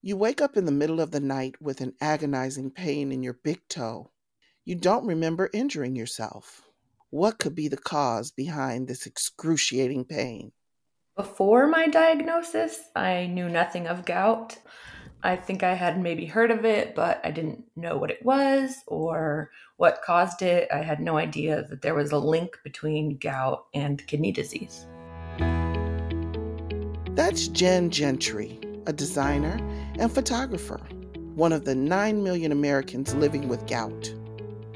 You wake up in the middle of the night with an agonizing pain in your big toe. You don't remember injuring yourself. What could be the cause behind this excruciating pain? Before my diagnosis, I knew nothing of gout. I think I had maybe heard of it, but I didn't know what it was or what caused it. I had no idea that there was a link between gout and kidney disease. That's Jen Gentry, a designer and photographer, one of the 9 million Americans living with gout.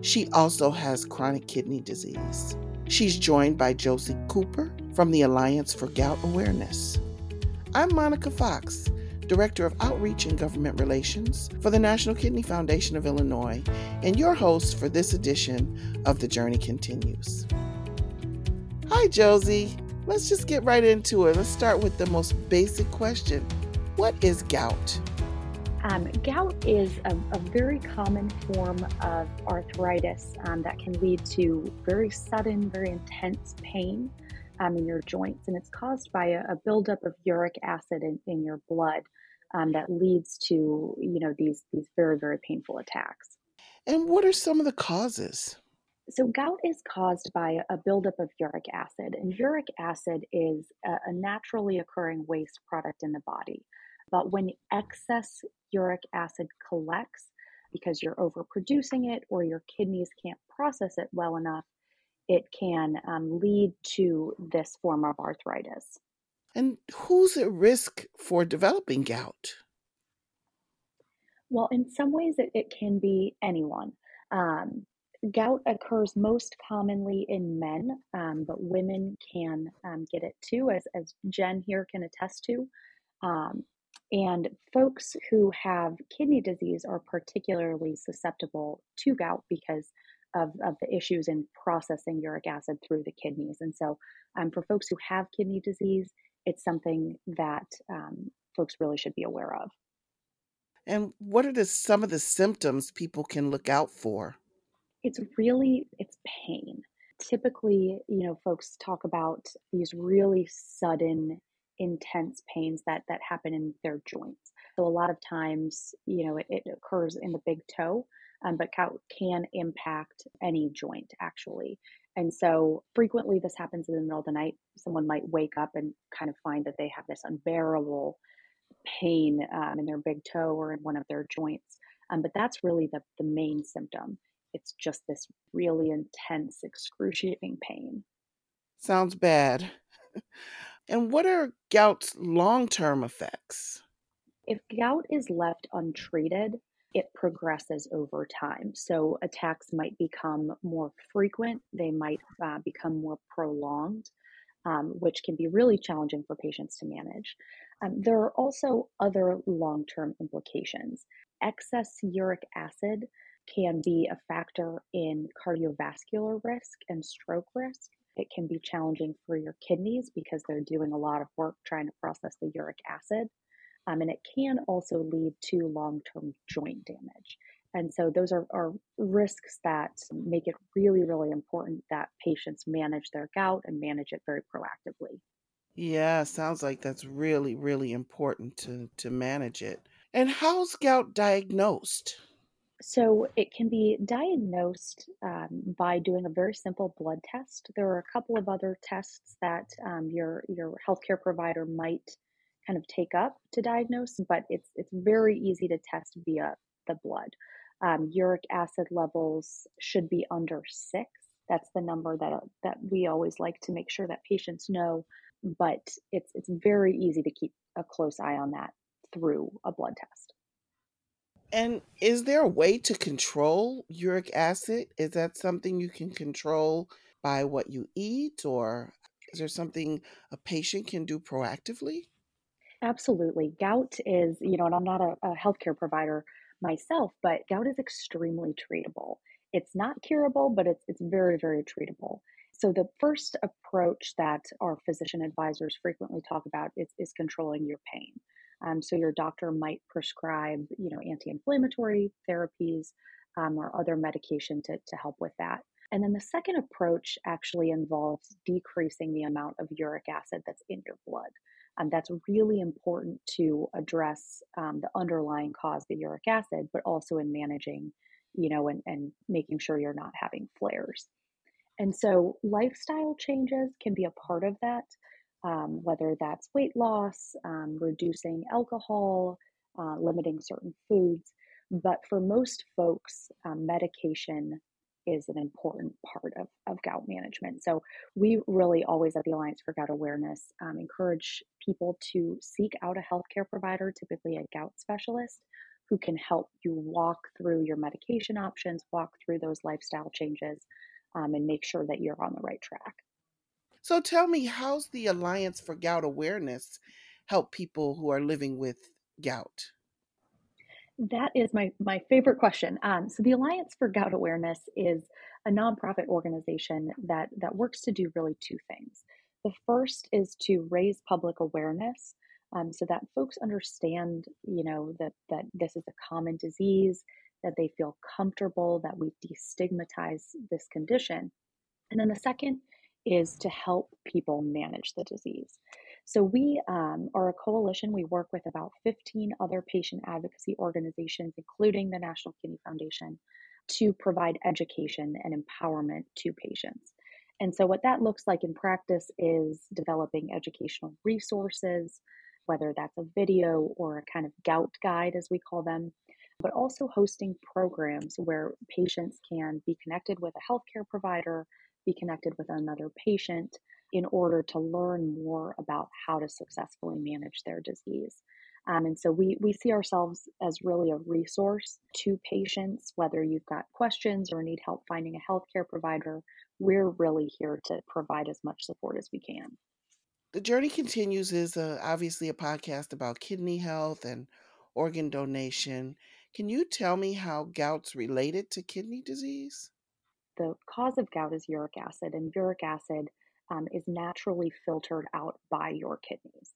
She also has chronic kidney disease. She's joined by Josie Cooper from the Alliance for Gout Awareness. I'm Monica Fox Director of Outreach and Government Relations for the National Kidney Foundation of Illinois, and your host for this edition of The Journey Continues. Hi, Josie. Let's just get right into it. Let's start with the most basic question What is gout? Um, gout is a, a, very common form of arthritis um, that can lead to very sudden, very intense pain um, in your joints, and it's caused by a, a buildup of uric acid in, in your blood um, that leads to you know these these very very painful attacks. And what are some of the causes? So gout is caused by a buildup of uric acid, and uric acid is a, a naturally occurring waste product in the body. But when excess uric acid collects, because you're overproducing it or your kidneys can't process it well enough, it can um, lead to this form of arthritis. And who's at risk for developing gout? Well, in some ways, it, it can be anyone. Um, gout occurs most commonly in men, um, but women can um, get it too, as, as Jen here can attest to. And folks who have kidney disease are particularly susceptible to gout because of, of the issues in processing uric acid through the kidneys. And so, um, for folks who have kidney disease, it's something that um, folks really should be aware of. And what are the, some of the symptoms people can look out for? It's really it's pain. Typically, you know, folks talk about these really sudden intense pains that that happen in their joints. So a lot of times, you know, it, it occurs in the big toe, um, but can impact any joint actually. And so frequently this happens in the middle of the night. Someone might wake up and kind of find that they have this unbearable pain um, in their big toe or in one of their joints. Um, but that's really the, the main symptom. It's just this really intense, excruciating pain. Sounds bad. and what are gout's long term effects? If gout is left untreated, it progresses over time. So attacks might become more frequent, they might uh, become more prolonged, um, which can be really challenging for patients to manage. Um, there are also other long term implications. Excess uric acid can be a factor in cardiovascular risk and stroke risk. It can be challenging for your kidneys because they're doing a lot of work trying to process the uric acid. Um, and it can also lead to long term joint damage. And so, those are, are risks that make it really, really important that patients manage their gout and manage it very proactively. Yeah, sounds like that's really, really important to, to manage it. And how's gout diagnosed? So, it can be diagnosed um, by doing a very simple blood test. There are a couple of other tests that um, your, your healthcare provider might kind of take up to diagnose, but it's it's very easy to test via the blood. Um, uric acid levels should be under six. That's the number that that we always like to make sure that patients know. But it's it's very easy to keep a close eye on that through a blood test. And is there a way to control uric acid? Is that something you can control by what you eat, or is there something a patient can do proactively? Absolutely. Gout is, you know, and I'm not a, a healthcare provider myself, but gout is extremely treatable. It's not curable, but it's it's very, very treatable. So the first approach that our physician advisors frequently talk about is, is controlling your pain. Um, so your doctor might prescribe, you know, anti-inflammatory therapies um, or other medication to, to help with that. And then the second approach actually involves decreasing the amount of uric acid that's in your blood. Um, that's really important to address um, the underlying cause, the uric acid, but also in managing, you know, and, and making sure you're not having flares. And so lifestyle changes can be a part of that, um, whether that's weight loss, um, reducing alcohol, uh, limiting certain foods. But for most folks, um, medication is an important part of, of gout management. So we really always at the Alliance for Gout Awareness um, encourage people to seek out a healthcare provider, typically a gout specialist, who can help you walk through your medication options, walk through those lifestyle changes, um, and make sure that you're on the right track. So tell me, how's the Alliance for Gout Awareness help people who are living with gout? That is my, my favorite question. Um, so, the Alliance for Gout Awareness is a nonprofit organization that, that works to do really two things. The first is to raise public awareness um, so that folks understand, you know, that, that this is a common disease, that they feel comfortable, that we destigmatize this condition. And then the second is to help people manage the disease. So we um, are a coalition. We work with about 15 other patient advocacy organizations, including the National Kidney Foundation, to provide education and empowerment to patients. And so, what that looks like in practice is developing educational resources, whether that's a video or a kind of gout guide, as we call them, but also hosting programs where patients can be connected with a healthcare provider, be connected with another patient, in order to learn more about how to successfully manage their disease. Um, and so we, we see ourselves as really a resource to patients, whether you've got questions or need help finding a healthcare provider. We're really here to provide as much support as we can. The Journey Continues is a, obviously a podcast about kidney health and organ donation. Can you tell me how gout's related to kidney disease? The cause of gout is uric acid, and uric acid um, is naturally filtered out by your kidneys.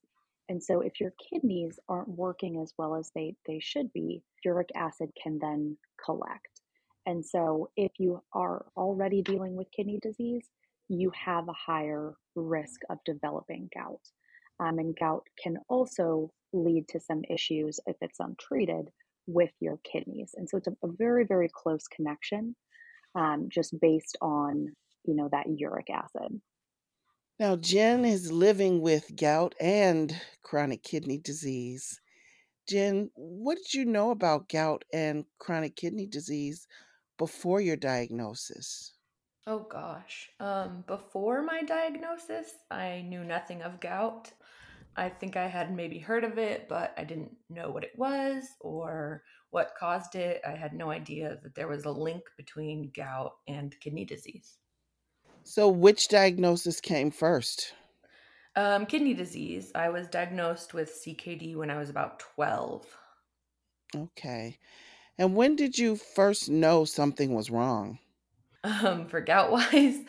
And so, if your kidneys aren't working as well as they, they should be, uric acid can then collect. And so, if you are already dealing with kidney disease, you have a higher risk of developing gout. Um, and gout can also lead to some issues if it's untreated with your kidneys. And so, it's a, a very, very close connection um, just based on you know that uric acid. Now, Jen is living with gout and chronic kidney disease. Jen, what did you know about gout and chronic kidney disease before your diagnosis? Oh gosh. Um, before my diagnosis, I knew nothing of gout. I think I had maybe heard of it, but I didn't know what it was or what caused it. I had no idea that there was a link between gout and kidney disease. So, which diagnosis came first? Um, kidney disease. I was diagnosed with CKD when I was about 12. Okay. And when did you first know something was wrong? Um, for gout wise,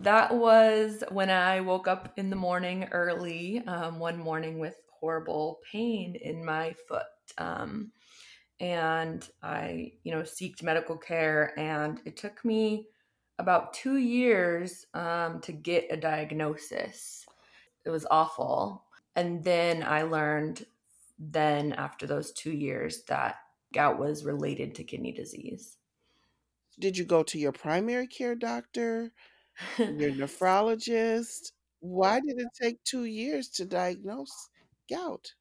that was when I woke up in the morning early, um, one morning with horrible pain in my foot. Um, and I, you know, seeked medical care, and it took me about two years um, to get a diagnosis. It was awful. And then I learned then after those two years that gout was related to kidney disease. Did you go to your primary care doctor, your nephrologist? Why did it take two years to diagnose gout?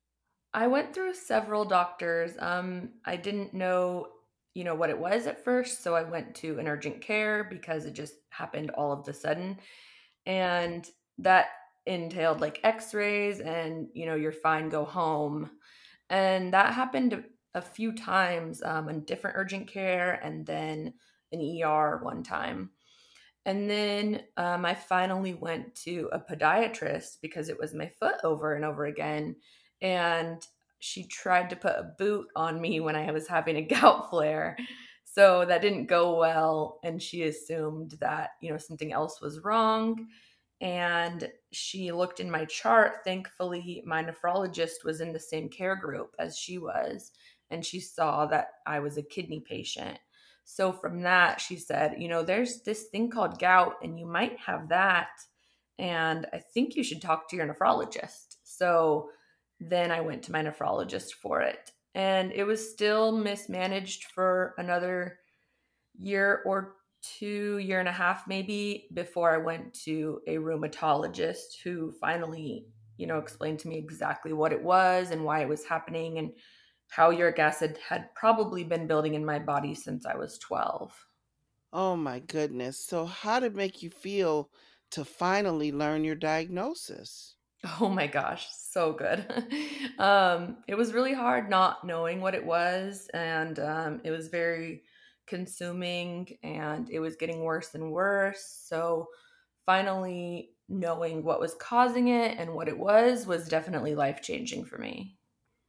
I went through several doctors. Um, I didn't know you know what it was at first so i went to an urgent care because it just happened all of the sudden and that entailed like x-rays and you know you're fine go home and that happened a few times um, in different urgent care and then an er one time and then um, i finally went to a podiatrist because it was my foot over and over again and she tried to put a boot on me when I was having a gout flare. So that didn't go well. And she assumed that, you know, something else was wrong. And she looked in my chart. Thankfully, my nephrologist was in the same care group as she was. And she saw that I was a kidney patient. So from that, she said, you know, there's this thing called gout, and you might have that. And I think you should talk to your nephrologist. So then I went to my nephrologist for it. And it was still mismanaged for another year or two, year and a half maybe, before I went to a rheumatologist who finally, you know, explained to me exactly what it was and why it was happening and how uric acid had probably been building in my body since I was 12. Oh my goodness. So, how did it make you feel to finally learn your diagnosis? Oh my gosh, so good. um, it was really hard not knowing what it was, and um, it was very consuming, and it was getting worse and worse. So, finally knowing what was causing it and what it was was definitely life changing for me.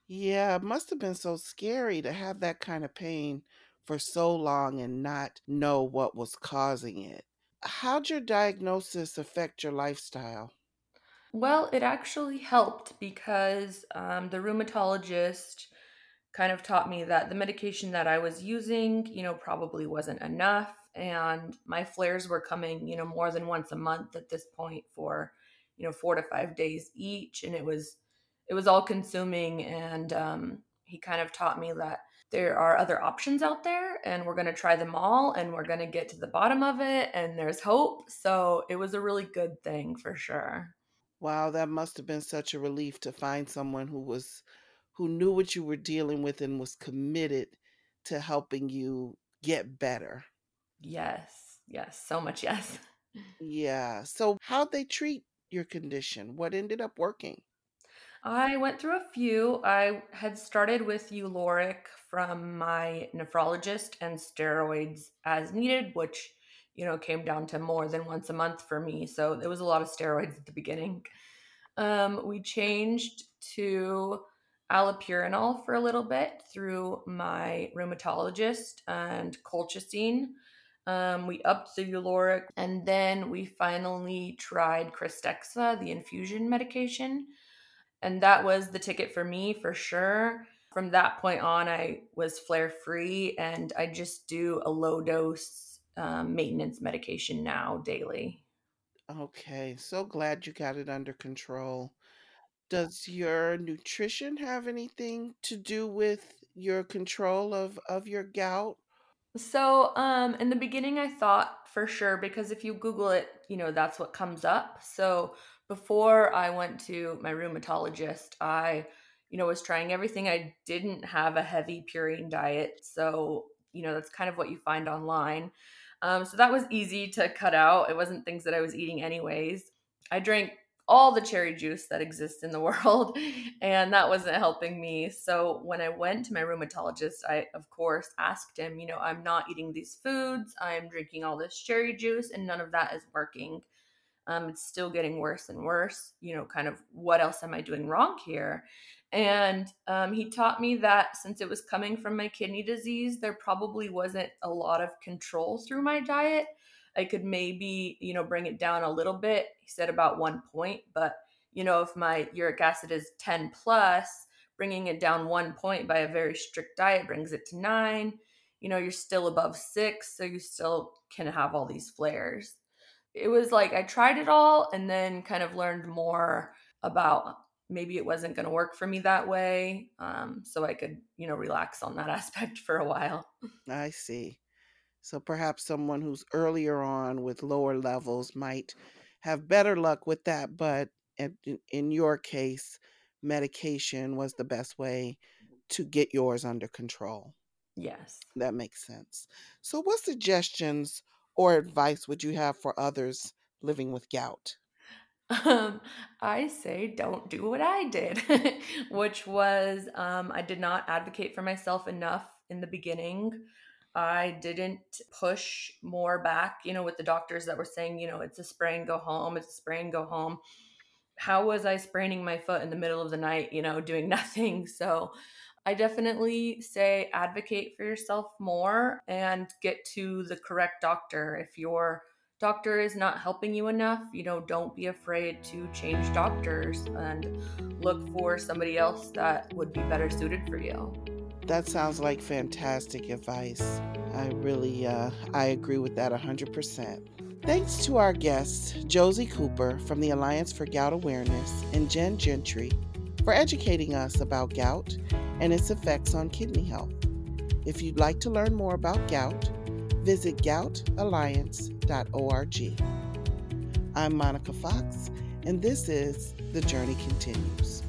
Yeah, it must have been so scary to have that kind of pain for so long and not know what was causing it. How'd your diagnosis affect your lifestyle? Well, it actually helped because um, the rheumatologist kind of taught me that the medication that I was using, you know, probably wasn't enough. And my flares were coming, you know, more than once a month at this point for, you know, four to five days each. And it was, it was all consuming. And um, he kind of taught me that there are other options out there and we're going to try them all and we're going to get to the bottom of it and there's hope. So it was a really good thing for sure. Wow, that must have been such a relief to find someone who was who knew what you were dealing with and was committed to helping you get better. Yes. Yes. So much yes. Yeah. So how'd they treat your condition? What ended up working? I went through a few. I had started with Uloric from my nephrologist and steroids as needed, which, you know, came down to more than once a month for me. So there was a lot of steroids at the beginning. Um, we changed to allopurinol for a little bit through my rheumatologist and colchicine. Um, we upped the Uloric, and then we finally tried Krystexxa, the infusion medication. And that was the ticket for me for sure. From that point on, I was flare free, and I just do a low dose um, maintenance medication now daily. Okay, so glad you got it under control. Does your nutrition have anything to do with your control of of your gout? So, um, in the beginning, I thought for sure because if you Google it, you know, that's what comes up. So, before I went to my rheumatologist, I, you know, was trying everything. I didn't have a heavy purine diet. So, you know, that's kind of what you find online. Um, so that was easy to cut out. It wasn't things that I was eating anyways. I drank all the cherry juice that exists in the world and that wasn't helping me so when i went to my rheumatologist i of course asked him you know i'm not eating these foods i'm drinking all this cherry juice and none of that is working um, it's still getting worse and worse you know kind of what else am i doing wrong here and um, he taught me that since it was coming from my kidney disease there probably wasn't a lot of control through my diet I could maybe, you know, bring it down a little bit. He said about one point, but, you know, if my uric acid is 10 plus, bringing it down one point by a very strict diet brings it to nine. You know, you're still above six, so you still can have all these flares. It was like I tried it all and then kind of learned more about maybe it wasn't going to work for me that way. Um, so I could, you know, relax on that aspect for a while. I see. So perhaps someone who's earlier on with lower levels might have better luck with that, but in, in your case, medication was the best way to get yours under control. Yes. That makes sense. So, what suggestions or advice would you have for others living with gout? Um, I say don't do what I did, which was um, I did not advocate for myself enough in the beginning. I didn't push more back, you know, with the doctors that were saying, you know, it's a sprain, go home, it's a sprain, go home. How was I spraining my foot in the middle of the night, you know, doing nothing? So I definitely say advocate for yourself more and get to the correct doctor. If your doctor is not helping you enough, you know, don't be afraid to change doctors and look for somebody else that would be better suited for you. That sounds like fantastic advice. I really, uh, I agree with that 100%. Thanks to our guests, Josie Cooper from the Alliance for Gout Awareness and Jen Gentry for educating us about gout and its effects on kidney health. If you'd like to learn more about gout, visit goutalliance.org. I'm Monica Fox, and this is The Journey Continues.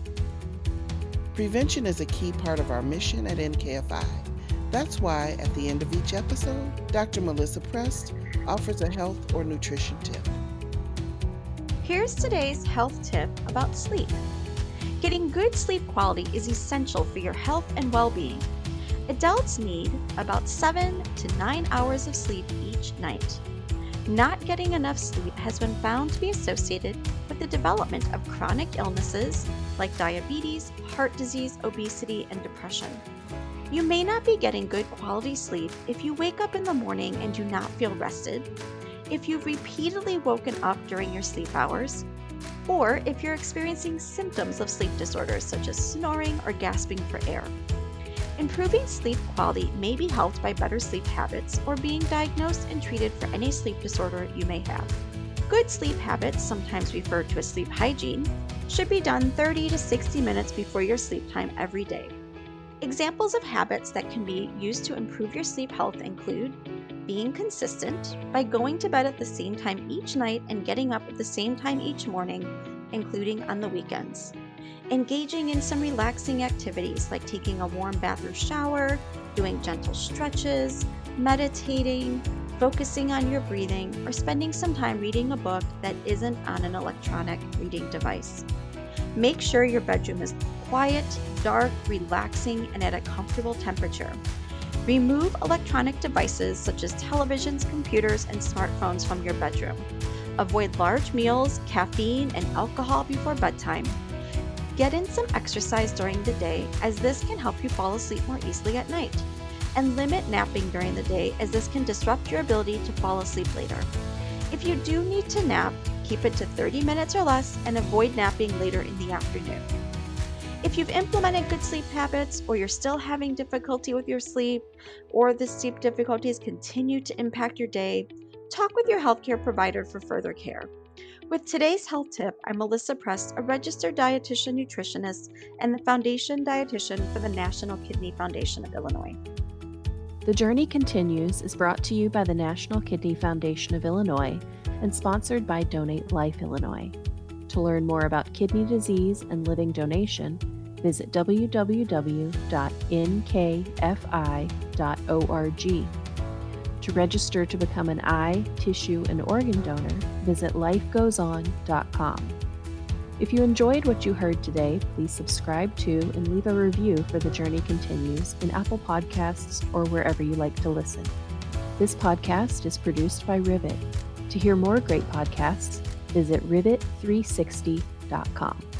Prevention is a key part of our mission at NKFI. That's why at the end of each episode, Dr. Melissa Prest offers a health or nutrition tip. Here's today's health tip about sleep. Getting good sleep quality is essential for your health and well being. Adults need about 7 to 9 hours of sleep each night. Not getting enough sleep has been found to be associated with the development of chronic illnesses like diabetes, heart disease, obesity, and depression. You may not be getting good quality sleep if you wake up in the morning and do not feel rested, if you've repeatedly woken up during your sleep hours, or if you're experiencing symptoms of sleep disorders such as snoring or gasping for air. Improving sleep quality may be helped by better sleep habits or being diagnosed and treated for any sleep disorder you may have. Good sleep habits, sometimes referred to as sleep hygiene, should be done 30 to 60 minutes before your sleep time every day. Examples of habits that can be used to improve your sleep health include being consistent by going to bed at the same time each night and getting up at the same time each morning, including on the weekends engaging in some relaxing activities like taking a warm bath or shower, doing gentle stretches, meditating, focusing on your breathing, or spending some time reading a book that isn't on an electronic reading device. Make sure your bedroom is quiet, dark, relaxing, and at a comfortable temperature. Remove electronic devices such as televisions, computers, and smartphones from your bedroom. Avoid large meals, caffeine, and alcohol before bedtime Get in some exercise during the day, as this can help you fall asleep more easily at night. And limit napping during the day, as this can disrupt your ability to fall asleep later. If you do need to nap, keep it to 30 minutes or less and avoid napping later in the afternoon. If you've implemented good sleep habits, or you're still having difficulty with your sleep, or the sleep difficulties continue to impact your day, talk with your healthcare provider for further care. With today's health tip, I'm Melissa Prest, a registered dietitian nutritionist and the foundation dietitian for the National Kidney Foundation of Illinois. The Journey Continues is brought to you by the National Kidney Foundation of Illinois and sponsored by Donate Life Illinois. To learn more about kidney disease and living donation, visit www.nkfi.org. To register to become an eye, tissue, and organ donor, visit lifegoeson.com. If you enjoyed what you heard today, please subscribe to and leave a review for The Journey Continues in Apple Podcasts or wherever you like to listen. This podcast is produced by Rivet. To hear more great podcasts, visit rivet360.com.